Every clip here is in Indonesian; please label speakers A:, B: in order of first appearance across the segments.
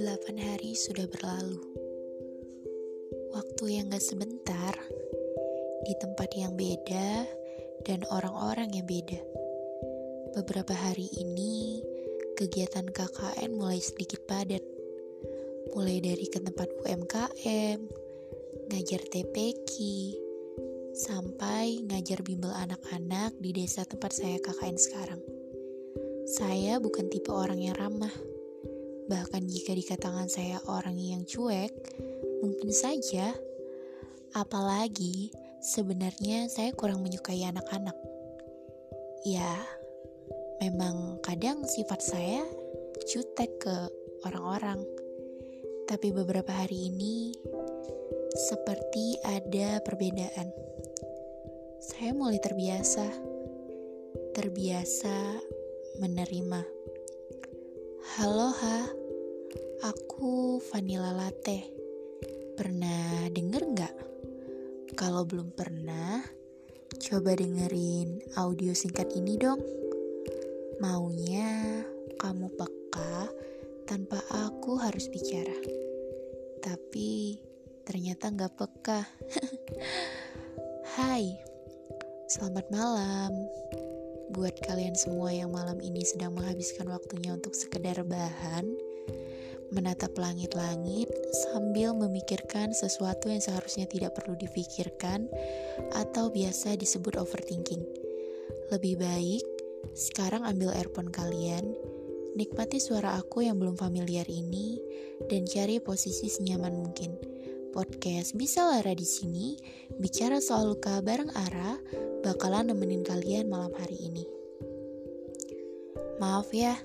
A: Delapan hari sudah berlalu. Waktu yang gak sebentar Di tempat yang beda Dan orang-orang yang beda. Beberapa hari ini Kegiatan KKN mulai sedikit padat. Mulai dari ke tempat UMKM Ngajar TPK Sampai ngajar bimbel anak-anak di desa tempat saya KKN sekarang saya bukan tipe orang yang ramah. Bahkan jika dikatakan saya orang yang cuek, mungkin saja. Apalagi sebenarnya saya kurang menyukai anak-anak. Ya, memang kadang sifat saya cutek ke orang-orang. Tapi beberapa hari ini seperti ada perbedaan. Saya mulai terbiasa. Terbiasa menerima. Halo Ha, aku Vanilla Latte. Pernah denger nggak? Kalau belum pernah, coba dengerin audio singkat ini dong. Maunya kamu peka tanpa aku harus bicara. Tapi ternyata nggak peka. Hai, selamat malam buat kalian semua yang malam ini sedang menghabiskan waktunya untuk sekedar bahan, menatap langit-langit sambil memikirkan sesuatu yang seharusnya tidak perlu difikirkan atau biasa disebut overthinking. Lebih baik sekarang ambil earphone kalian, nikmati suara aku yang belum familiar ini dan cari posisi senyaman mungkin. Podcast Bisa Lara di sini bicara soal luka bareng Ara bakalan nemenin kalian malam hari ini. Maaf ya,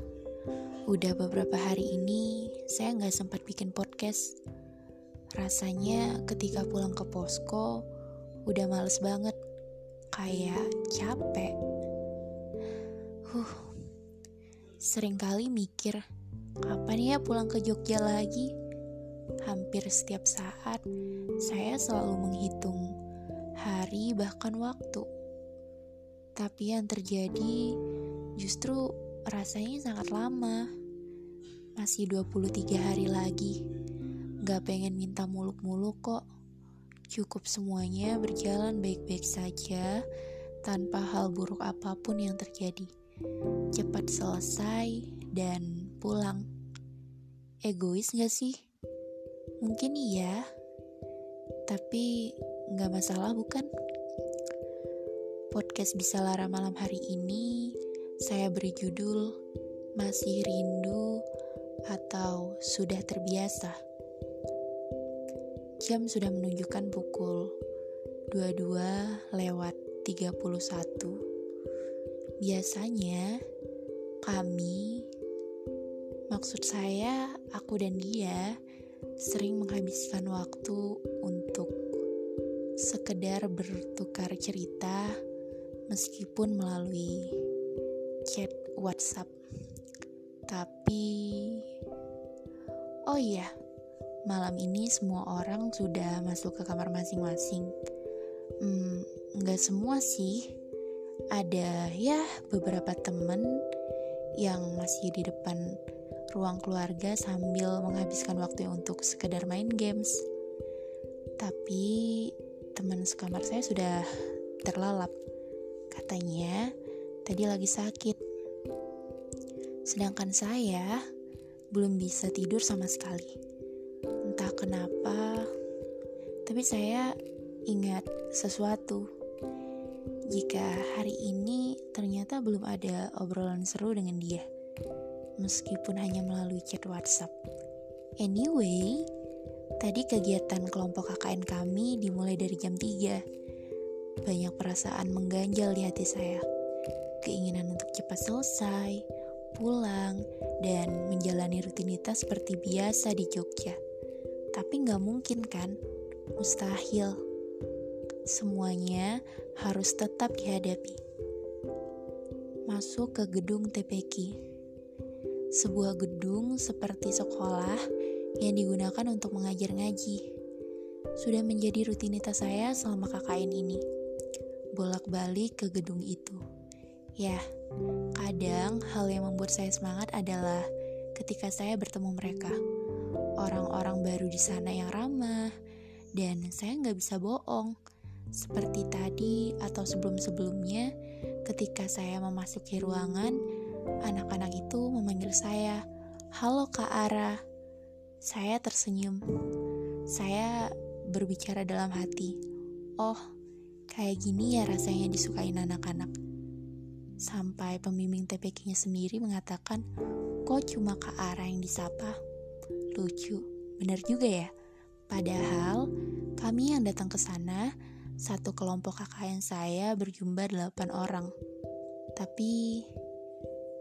A: udah beberapa hari ini saya nggak sempat bikin podcast. Rasanya ketika pulang ke posko udah males banget, kayak capek. Huh, sering kali mikir kapan ya pulang ke Jogja lagi hampir setiap saat saya selalu menghitung hari bahkan waktu. Tapi yang terjadi justru rasanya sangat lama. Masih 23 hari lagi. Gak pengen minta muluk-muluk kok. Cukup semuanya berjalan baik-baik saja tanpa hal buruk apa pun yang terjadi. Cepat selesai dan pulang. Egois gak sih? Mungkin iya, tapi nggak masalah bukan? Podcast Bisa Lara malam hari ini saya beri judul Masih Rindu atau Sudah Terbiasa. Jam sudah menunjukkan pukul 22 lewat 31. Biasanya kami maksud saya aku dan dia sering menghabiskan waktu untuk sekedar bertukar cerita meskipun melalui chat WhatsApp. Tapi oh iya, malam ini semua orang sudah masuk ke kamar masing-masing. Hmm, nggak semua sih. Ada ya beberapa temen yang masih di depan ruang keluarga sambil menghabiskan waktu untuk sekedar main games. Tapi teman sekamar saya sudah terlalap. Katanya tadi lagi sakit. Sedangkan saya belum bisa tidur sama sekali. Entah kenapa, tapi saya ingat sesuatu. Jika hari ini ternyata belum ada obrolan seru dengan dia meskipun hanya melalui chat WhatsApp. Anyway, tadi kegiatan kelompok KKN kami dimulai dari jam 3. Banyak perasaan mengganjal di hati saya. Keinginan untuk cepat selesai, pulang, dan menjalani rutinitas seperti biasa di Jogja. Tapi nggak mungkin kan? Mustahil. Semuanya harus tetap dihadapi. Masuk ke gedung TPK sebuah gedung seperti sekolah yang digunakan untuk mengajar ngaji. Sudah menjadi rutinitas saya selama KKN ini. Bolak-balik ke gedung itu. Ya, kadang hal yang membuat saya semangat adalah ketika saya bertemu mereka. Orang-orang baru di sana yang ramah, dan saya nggak bisa bohong. Seperti tadi atau sebelum-sebelumnya, ketika saya memasuki ruangan, anak-anak itu memanggil saya, "Halo Kak Ara." Saya tersenyum. Saya berbicara dalam hati, "Oh, kayak gini ya rasanya disukain anak-anak." Sampai pembimbing TPK-nya sendiri mengatakan, kok cuma Kak Ara yang disapa? Lucu, benar juga ya? Padahal kami yang datang ke sana, satu kelompok KKN saya berjumlah delapan orang. Tapi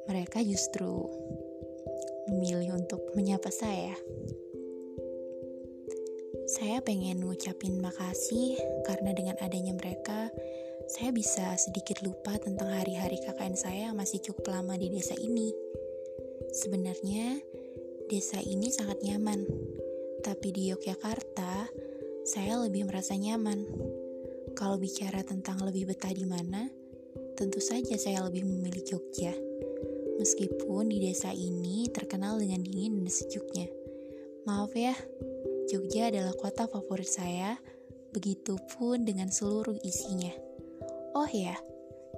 A: mereka justru memilih untuk menyapa saya. Saya pengen ngucapin makasih karena dengan adanya mereka, saya bisa sedikit lupa tentang hari-hari KKN saya yang masih cukup lama di desa ini. Sebenarnya, desa ini sangat nyaman, tapi di Yogyakarta, saya lebih merasa nyaman. Kalau bicara tentang lebih betah di mana, tentu saja saya lebih memilih Jogja. Meskipun di desa ini terkenal dengan dingin dan sejuknya. Maaf ya, Jogja adalah kota favorit saya, begitupun dengan seluruh isinya. Oh ya,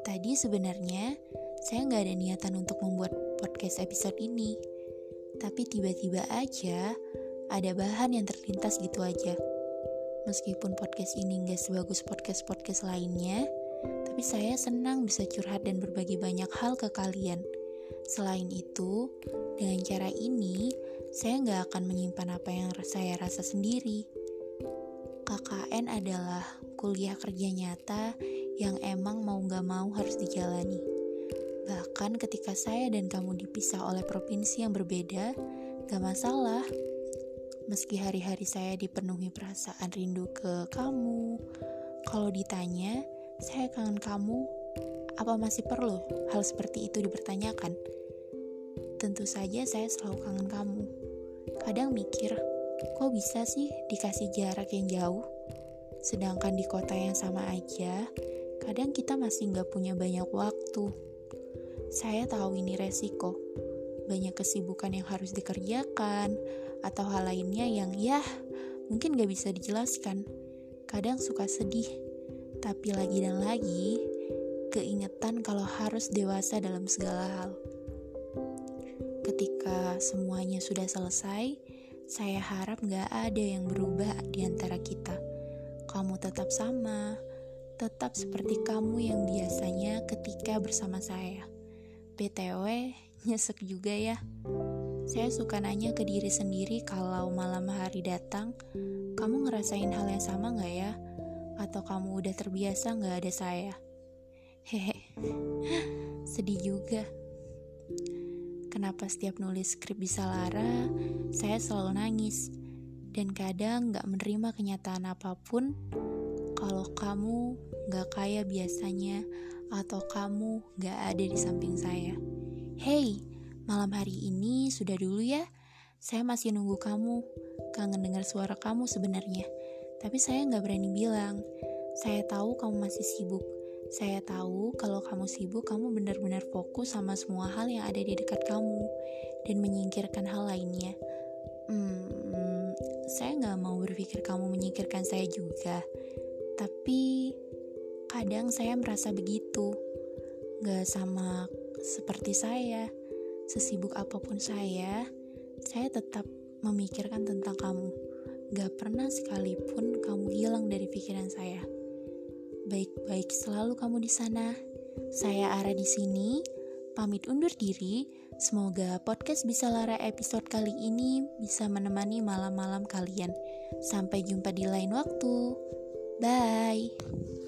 A: tadi sebenarnya saya nggak ada niatan untuk membuat podcast episode ini. Tapi tiba-tiba aja ada bahan yang terlintas gitu aja. Meskipun podcast ini nggak sebagus podcast-podcast lainnya, tapi saya senang bisa curhat dan berbagi banyak hal ke kalian. Selain itu, dengan cara ini, saya nggak akan menyimpan apa yang saya rasa sendiri. KKN adalah kuliah kerja nyata yang emang mau gak mau harus dijalani. Bahkan ketika saya dan kamu dipisah oleh provinsi yang berbeda, gak masalah. Meski hari-hari saya dipenuhi perasaan rindu ke kamu, kalau ditanya, saya kangen kamu, apa masih perlu hal seperti itu dipertanyakan? Tentu saja saya selalu kangen kamu. Kadang mikir, kok bisa sih dikasih jarak yang jauh? Sedangkan di kota yang sama aja, kadang kita masih nggak punya banyak waktu. Saya tahu ini resiko, banyak kesibukan yang harus dikerjakan, atau hal lainnya yang ya mungkin gak bisa dijelaskan. Kadang suka sedih, tapi lagi dan lagi keingetan kalau harus dewasa dalam segala hal. Ketika semuanya sudah selesai, saya harap gak ada yang berubah di antara kita. Kamu tetap sama, tetap seperti kamu yang biasanya ketika bersama saya. BTW, nyesek juga ya. Saya suka nanya ke diri sendiri kalau malam hari datang, kamu ngerasain hal yang sama gak ya? Atau kamu udah terbiasa gak ada saya? Hehe, sedih juga. Kenapa setiap nulis skrip bisa lara, saya selalu nangis. Dan kadang gak menerima kenyataan apa pun kalau kamu gak kaya biasanya atau kamu gak ada di samping saya. Hey, malam hari ini sudah dulu ya. Saya masih nunggu kamu. Kangen dengar suara kamu sebenarnya. Tapi saya gak berani bilang. Saya tahu kamu masih sibuk. Saya tahu kalau kamu sibuk, kamu benar-benar fokus sama semua hal yang ada di dekat kamu dan menyingkirkan hal lainnya. Hmm, saya nggak mau berpikir kamu menyingkirkan saya juga. Tapi kadang saya merasa begitu. Gak sama seperti saya. Sesibuk apa pun saya, saya tetap memikirkan tentang kamu. Gak pernah sekalipun kamu hilang dari pikiran saya. Baik-baik selalu kamu di sana. Saya Ara di sini, pamit undur diri. Semoga podcast Bisa Lara episode kali ini bisa menemani malam-malam kalian. Sampai jumpa di lain waktu. Bye.